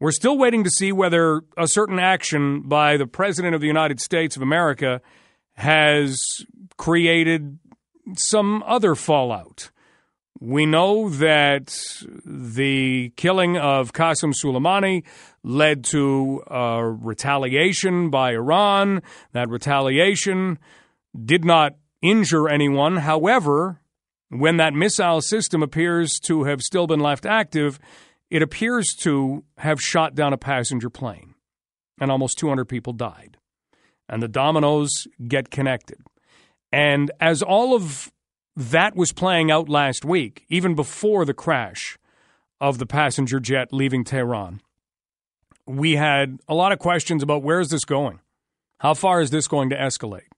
We're still waiting to see whether a certain action by the President of the United States of America has created some other fallout. We know that the killing of Qasem Soleimani led to retaliation by Iran. That retaliation did not injure anyone. However, when that missile system appears to have still been left active, it appears to have shot down a passenger plane, and almost 200 people died. And the dominoes get connected. And as all of that was playing out last week, even before the crash of the passenger jet leaving Tehran, we had a lot of questions about where is this going? How far is this going to escalate?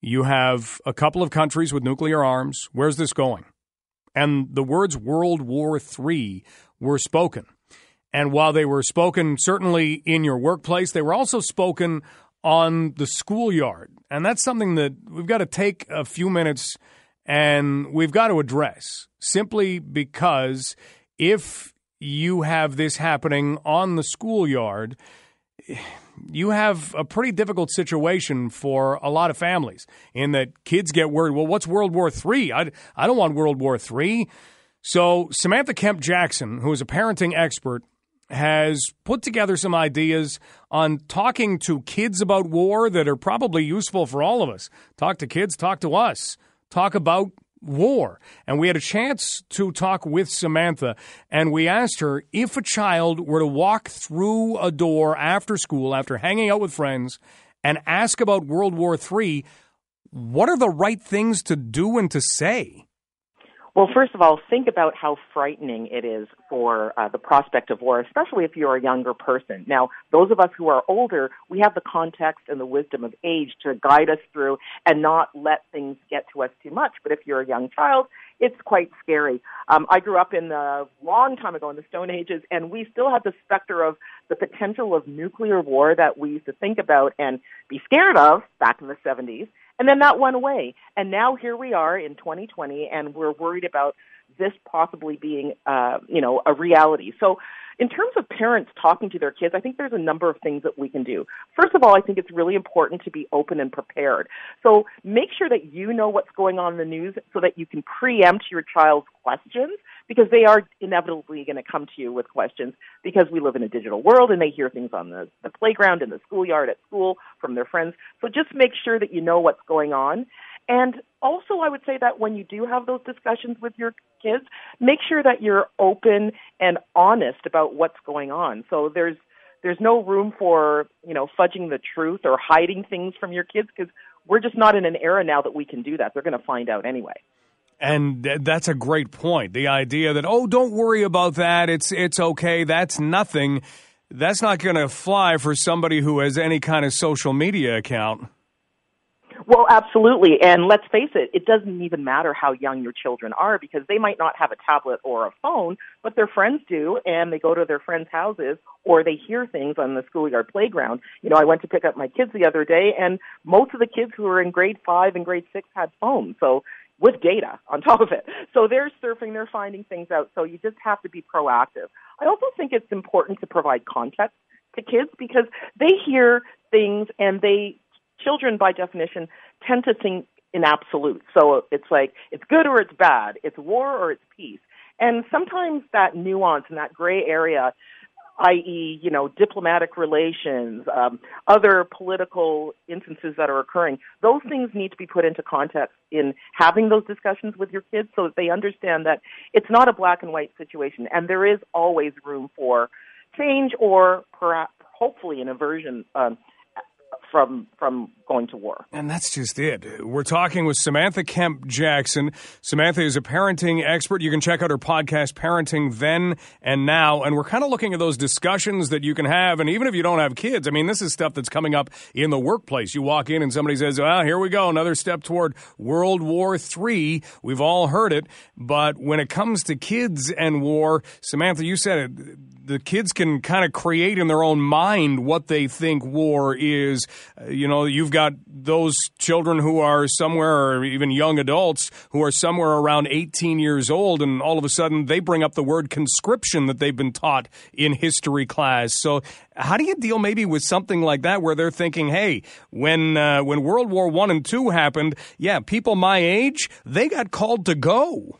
You have a couple of countries with nuclear arms. Where's this going? And the words World War III were spoken. And while they were spoken certainly in your workplace, they were also spoken on the schoolyard. And that's something that we've got to take a few minutes and we've got to address simply because if you have this happening on the schoolyard, you have a pretty difficult situation for a lot of families in that kids get worried, well, what's World War III? I, I don't want World War III. So, Samantha Kemp Jackson, who is a parenting expert, has put together some ideas on talking to kids about war that are probably useful for all of us. Talk to kids, talk to us, talk about war. And we had a chance to talk with Samantha, and we asked her if a child were to walk through a door after school, after hanging out with friends, and ask about World War III, what are the right things to do and to say? Well, first of all, think about how frightening it is for uh, the prospect of war, especially if you're a younger person. Now, those of us who are older, we have the context and the wisdom of age to guide us through and not let things get to us too much. But if you're a young child, it's quite scary. Um, I grew up in the long time ago in the Stone Ages, and we still had the specter of the potential of nuclear war that we used to think about and be scared of back in the 70s. And then that went away. And now here we are in 2020, and we're worried about this possibly being, uh, you know, a reality. So in terms of parents talking to their kids, I think there's a number of things that we can do. First of all, I think it's really important to be open and prepared. So make sure that you know what's going on in the news so that you can preempt your child's questions because they are inevitably going to come to you with questions because we live in a digital world and they hear things on the, the playground, in the schoolyard, at school, from their friends. So just make sure that you know what's going on. And also, I would say that when you do have those discussions with your kids, make sure that you're open and honest about what's going on. So there's there's no room for you know fudging the truth or hiding things from your kids because we're just not in an era now that we can do that. They're going to find out anyway. And that's a great point. The idea that oh, don't worry about that. It's it's okay. That's nothing. That's not going to fly for somebody who has any kind of social media account. Well, absolutely. And let's face it, it doesn't even matter how young your children are because they might not have a tablet or a phone, but their friends do, and they go to their friends' houses or they hear things on the schoolyard playground. You know, I went to pick up my kids the other day, and most of the kids who were in grade five and grade six had phones. So with data on top of it. So they're surfing, they're finding things out. So you just have to be proactive. I also think it's important to provide context to kids because they hear things and they children by definition tend to think in absolute. So it's like it's good or it's bad, it's war or it's peace. And sometimes that nuance and that gray area i.e., you know, diplomatic relations, um, other political instances that are occurring, those things need to be put into context in having those discussions with your kids so that they understand that it's not a black and white situation and there is always room for change or perhaps, hopefully, an aversion um, from from going to war. And that's just it. We're talking with Samantha Kemp Jackson. Samantha is a parenting expert. You can check out her podcast, Parenting Then and Now. And we're kind of looking at those discussions that you can have. And even if you don't have kids, I mean, this is stuff that's coming up in the workplace. You walk in and somebody says, well, here we go, another step toward World War III. We've all heard it. But when it comes to kids and war, Samantha, you said it the kids can kind of create in their own mind what they think war is. Uh, you know, you've got those children who are somewhere, or even young adults who are somewhere around 18 years old, and all of a sudden they bring up the word conscription that they've been taught in history class. So, how do you deal maybe with something like that, where they're thinking, "Hey, when uh, when World War One and Two happened, yeah, people my age they got called to go."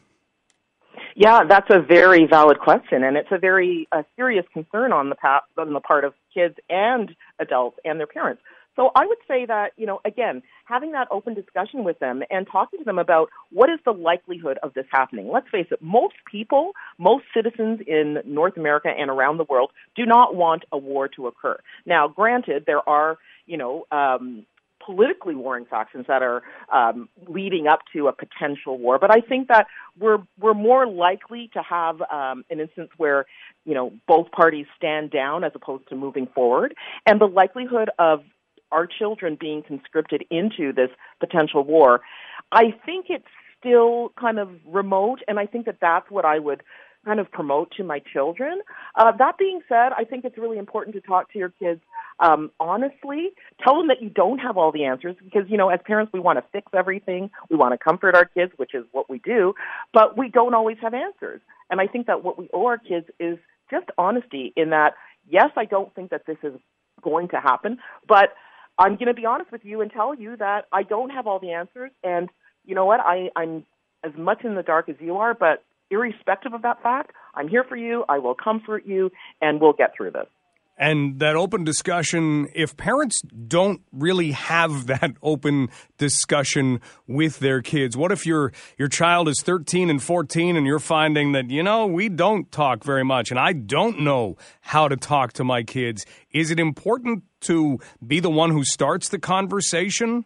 Yeah, that's a very valid question, and it's a very uh, serious concern on the pa- on the part of kids and adults and their parents. So I would say that, you know, again, having that open discussion with them and talking to them about what is the likelihood of this happening. Let's face it, most people, most citizens in North America and around the world do not want a war to occur. Now, granted, there are, you know, um, politically warring factions that are um, leading up to a potential war. But I think that we're we're more likely to have um, an instance where you know both parties stand down as opposed to moving forward, and the likelihood of our children being conscripted into this potential war, I think it's still kind of remote, and I think that that's what I would kind of promote to my children. Uh, that being said, I think it's really important to talk to your kids um, honestly. Tell them that you don't have all the answers because, you know, as parents, we want to fix everything. We want to comfort our kids, which is what we do, but we don't always have answers. And I think that what we owe our kids is just honesty in that, yes, I don't think that this is going to happen, but I'm going to be honest with you and tell you that I don't have all the answers. And you know what? I, I'm as much in the dark as you are, but irrespective of that fact, I'm here for you. I will comfort you, and we'll get through this. And that open discussion, if parents don't really have that open discussion with their kids, what if your your child is 13 and 14 and you're finding that, you know, we don't talk very much and I don't know how to talk to my kids? Is it important to be the one who starts the conversation?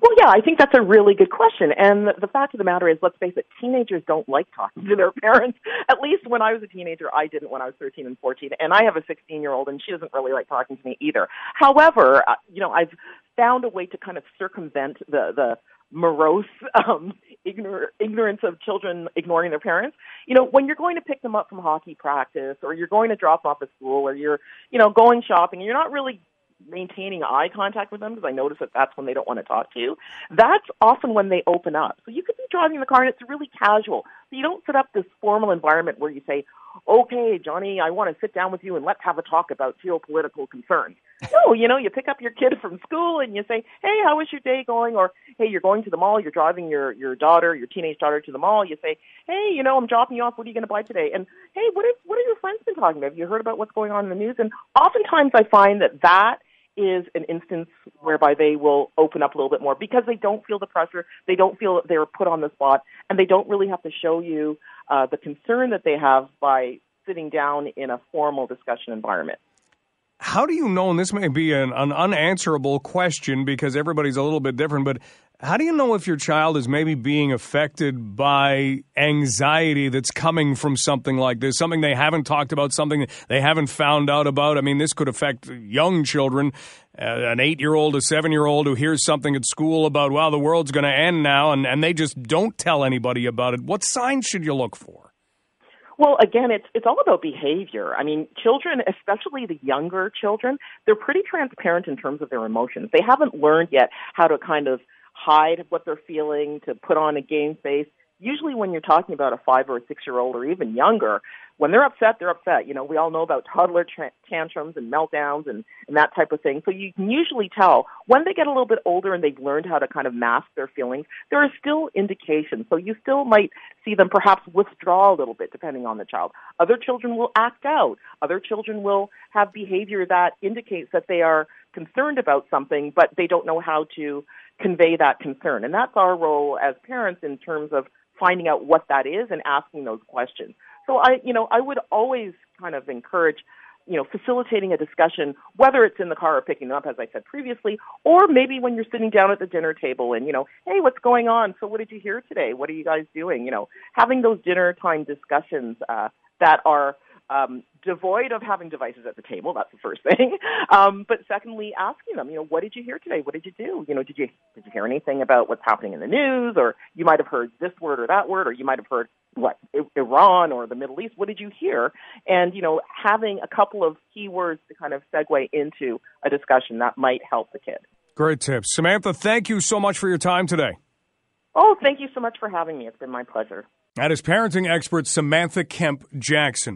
Well, yeah, I think that's a really good question. And the, fact of the matter is, let's face it, teenagers don't like talking to their parents. At least when I was a teenager, I didn't when I was 13 and 14. And I have a 16 year old, and she doesn't really like talking to me either. However, uh, you know, I've found a way to kind of circumvent the, the, morose um, ignor- ignorance of children ignoring their parents. You know, when you're going to pick them up from hockey practice, or you're going to drop them off at school, or you're, you know, going shopping, and you're not really maintaining eye contact with them because I notice that that's when they don't want to talk to you. That's often when they open up. So you could be driving the car and it's really casual. So you don't set up this formal environment where you say, okay, Johnny, I want to sit down with you and let's have a talk about geopolitical concerns. no, you know, you pick up your kid from school and you say, hey, how was your day going? Or, hey, you're going to the mall, you're driving your, your daughter, your teenage daughter to the mall. You say, hey, you know, I'm dropping you off. What are you going to buy today? And, hey, what, is, what are your friends been talking about? Have you heard about what's going on in the news? And oftentimes I find that that is an instance whereby they will open up a little bit more because they don't feel the pressure, they don't feel that they're put on the spot, and they don't really have to show you uh, the concern that they have by sitting down in a formal discussion environment. How do you know, and this may be an, an unanswerable question because everybody's a little bit different, but how do you know if your child is maybe being affected by anxiety that's coming from something like this? Something they haven't talked about, something they haven't found out about? I mean, this could affect young children, uh, an eight year old, a seven year old who hears something at school about, wow, the world's going to end now, and, and they just don't tell anybody about it. What signs should you look for? Well, again, it's it's all about behavior. I mean, children, especially the younger children, they're pretty transparent in terms of their emotions. They haven't learned yet how to kind of hide what they're feeling, to put on a game face. Usually, when you're talking about a five or a six year old or even younger, when they're upset, they're upset. You know, we all know about toddler tra- tantrums and meltdowns and, and that type of thing. So you can usually tell when they get a little bit older and they've learned how to kind of mask their feelings, there are still indications. So you still might see them perhaps withdraw a little bit depending on the child. Other children will act out. Other children will have behavior that indicates that they are concerned about something, but they don't know how to convey that concern. And that's our role as parents in terms of finding out what that is and asking those questions. So I, you know, I would always kind of encourage, you know, facilitating a discussion, whether it's in the car or picking them up, as I said previously, or maybe when you're sitting down at the dinner table and, you know, hey, what's going on? So what did you hear today? What are you guys doing? You know, having those dinner time discussions uh, that are um, devoid of having devices at the table. That's the first thing. Um, but secondly, asking them, you know, what did you hear today? What did you do? You know, did you did you hear anything about what's happening in the news? Or you might have heard this word or that word, or you might have heard what Iran or the Middle East. What did you hear? And you know, having a couple of keywords to kind of segue into a discussion that might help the kid. Great tips. Samantha, thank you so much for your time today. Oh, thank you so much for having me. It's been my pleasure. That is parenting expert Samantha Kemp Jackson.